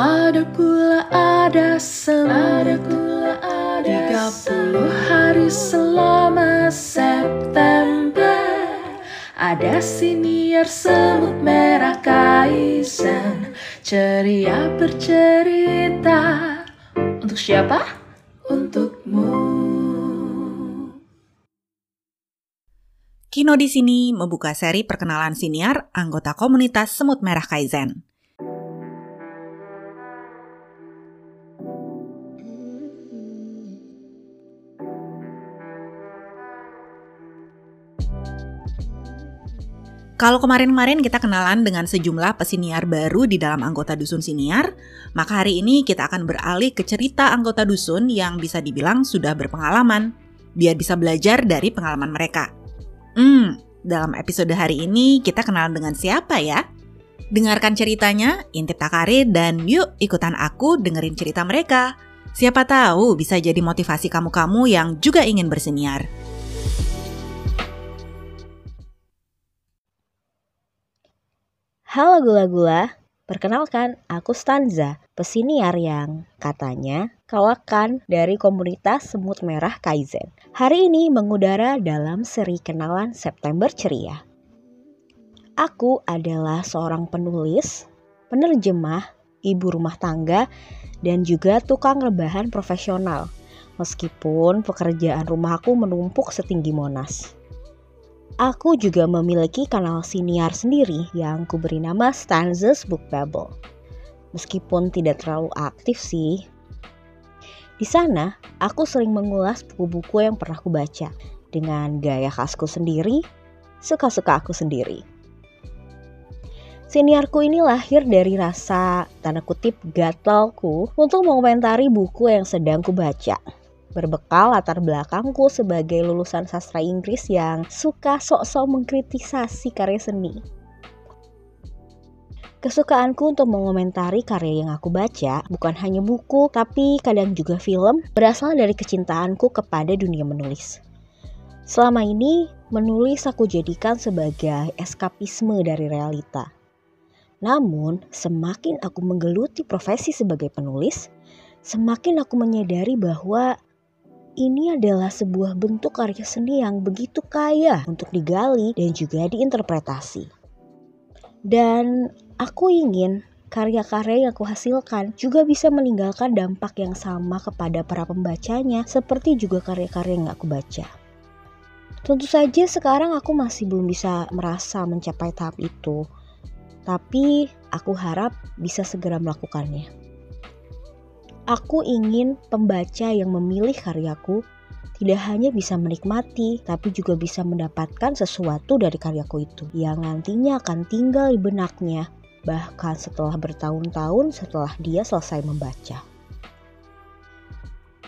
Ada pula ada sem Ada pula ada 30 hari selama September. Ada siniar semut merah kaizen Ceria bercerita. Untuk siapa? Untukmu. Kino di sini membuka seri perkenalan siniar anggota komunitas Semut Merah Kaizen. Kalau kemarin-kemarin kita kenalan dengan sejumlah pesiniar baru di dalam anggota dusun siniar, maka hari ini kita akan beralih ke cerita anggota dusun yang bisa dibilang sudah berpengalaman, biar bisa belajar dari pengalaman mereka. Hmm, dalam episode hari ini kita kenalan dengan siapa ya? Dengarkan ceritanya, intip takare, dan yuk ikutan aku dengerin cerita mereka. Siapa tahu bisa jadi motivasi kamu-kamu yang juga ingin bersiniar. Halo gula-gula, perkenalkan aku Stanza, pesiniar yang katanya kawakan dari komunitas Semut Merah Kaizen. Hari ini mengudara dalam seri kenalan September Ceria. Aku adalah seorang penulis, penerjemah, ibu rumah tangga, dan juga tukang rebahan profesional. Meskipun pekerjaan rumahku menumpuk setinggi Monas. Aku juga memiliki kanal siniar sendiri yang kuberi nama Stanzas Book Babble. Meskipun tidak terlalu aktif sih. Di sana, aku sering mengulas buku-buku yang pernah aku baca dengan gaya khasku sendiri, suka-suka aku sendiri. Siniarku ini lahir dari rasa tanda kutip gatalku untuk mengomentari buku yang sedang kubaca berbekal latar belakangku sebagai lulusan sastra Inggris yang suka sok-sok mengkritisasi karya seni. Kesukaanku untuk mengomentari karya yang aku baca bukan hanya buku, tapi kadang juga film berasal dari kecintaanku kepada dunia menulis. Selama ini, menulis aku jadikan sebagai eskapisme dari realita. Namun, semakin aku menggeluti profesi sebagai penulis, semakin aku menyadari bahwa ini adalah sebuah bentuk karya seni yang begitu kaya untuk digali dan juga diinterpretasi. Dan aku ingin karya-karya yang aku hasilkan juga bisa meninggalkan dampak yang sama kepada para pembacanya seperti juga karya-karya yang aku baca. Tentu saja sekarang aku masih belum bisa merasa mencapai tahap itu, tapi aku harap bisa segera melakukannya. Aku ingin pembaca yang memilih karyaku tidak hanya bisa menikmati, tapi juga bisa mendapatkan sesuatu dari karyaku itu yang nantinya akan tinggal di benaknya, bahkan setelah bertahun-tahun setelah dia selesai membaca.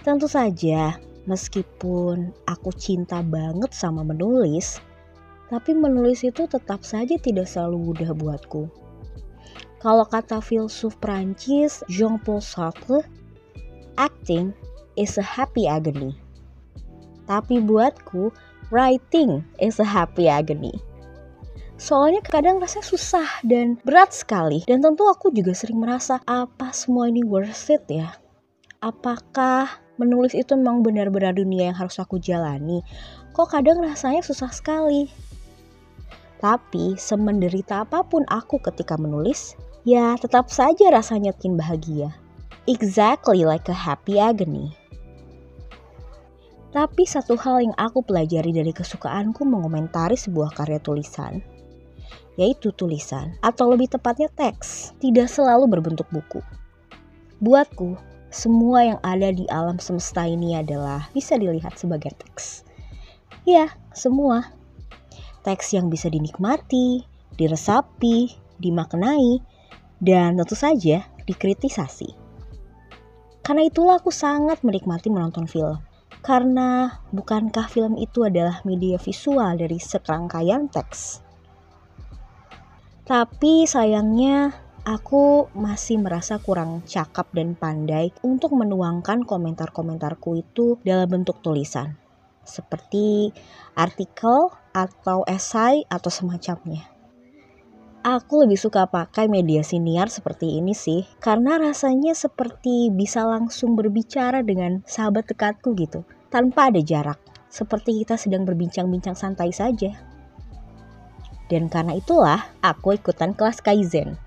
Tentu saja, meskipun aku cinta banget sama menulis, tapi menulis itu tetap saja tidak selalu mudah buatku. Kalau kata filsuf Prancis Jean-Paul Sartre, acting is a happy agony. Tapi buatku, writing is a happy agony. Soalnya kadang rasanya susah dan berat sekali. Dan tentu aku juga sering merasa, apa semua ini worth it ya? Apakah menulis itu memang benar-benar dunia yang harus aku jalani? Kok kadang rasanya susah sekali? Tapi semenderita apa pun aku ketika menulis, ya tetap saja rasanya bikin bahagia exactly like a happy agony. Tapi satu hal yang aku pelajari dari kesukaanku mengomentari sebuah karya tulisan, yaitu tulisan atau lebih tepatnya teks, tidak selalu berbentuk buku. Buatku, semua yang ada di alam semesta ini adalah bisa dilihat sebagai teks. Ya, semua. Teks yang bisa dinikmati, diresapi, dimaknai, dan tentu saja dikritisasi. Karena itulah aku sangat menikmati menonton film. Karena bukankah film itu adalah media visual dari serangkaian teks? Tapi sayangnya aku masih merasa kurang cakap dan pandai untuk menuangkan komentar-komentarku itu dalam bentuk tulisan. Seperti artikel atau esai atau semacamnya. Aku lebih suka pakai media siniar seperti ini sih, karena rasanya seperti bisa langsung berbicara dengan sahabat dekatku gitu, tanpa ada jarak, seperti kita sedang berbincang-bincang santai saja. Dan karena itulah aku ikutan kelas Kaizen.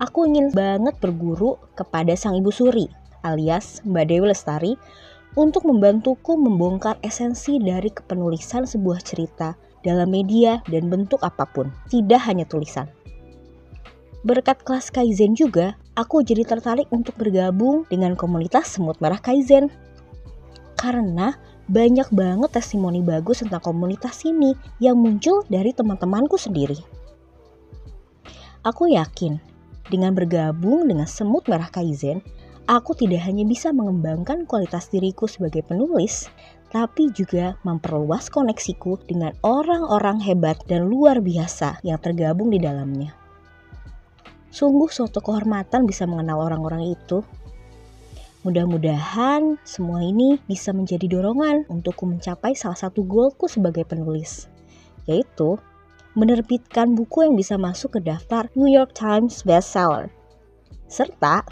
Aku ingin banget berguru kepada sang ibu suri, alias Mbak Dewi Lestari, untuk membantuku membongkar esensi dari kepenulisan sebuah cerita dalam media dan bentuk apa pun, tidak hanya tulisan. Berkat kelas Kaizen juga, aku jadi tertarik untuk bergabung dengan komunitas Semut Merah Kaizen. Karena banyak banget testimoni bagus tentang komunitas ini yang muncul dari teman-temanku sendiri. Aku yakin dengan bergabung dengan Semut Merah Kaizen, aku tidak hanya bisa mengembangkan kualitas diriku sebagai penulis, tapi juga memperluas koneksiku dengan orang-orang hebat dan luar biasa yang tergabung di dalamnya. Sungguh suatu kehormatan bisa mengenal orang-orang itu. Mudah-mudahan semua ini bisa menjadi dorongan untukku mencapai salah satu goalku sebagai penulis, yaitu menerbitkan buku yang bisa masuk ke daftar New York Times bestseller. Serta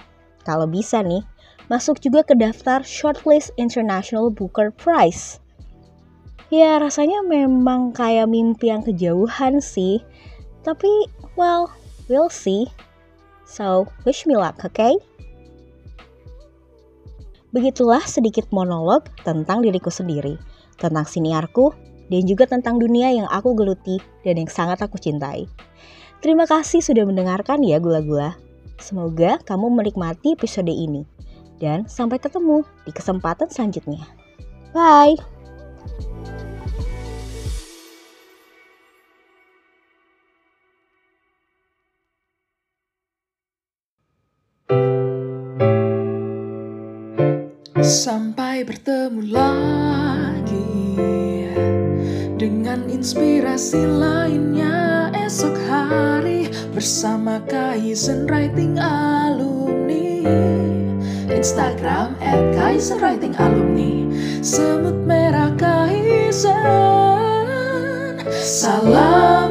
kalau bisa nih, masuk juga ke daftar Shortlist International Booker Prize. Ya rasanya memang kayak mimpi yang kejauhan sih. Tapi, well, we'll see. So, wish me luck? Okay? Begitulah sedikit monolog tentang diriku sendiri, tentang siniarku, dan juga tentang dunia yang aku geluti dan yang sangat aku cintai. Terima kasih sudah mendengarkan ya gula-gula. Semoga kamu menikmati episode ini. Dan sampai ketemu di kesempatan selanjutnya. Bye! Sampai bertemu lagi dengan inspirasi lainnya esok hari bersama Kaizen Writing Alumni Instagram at Kaizen Writing Alumni. Semut merah Kaizen. Salam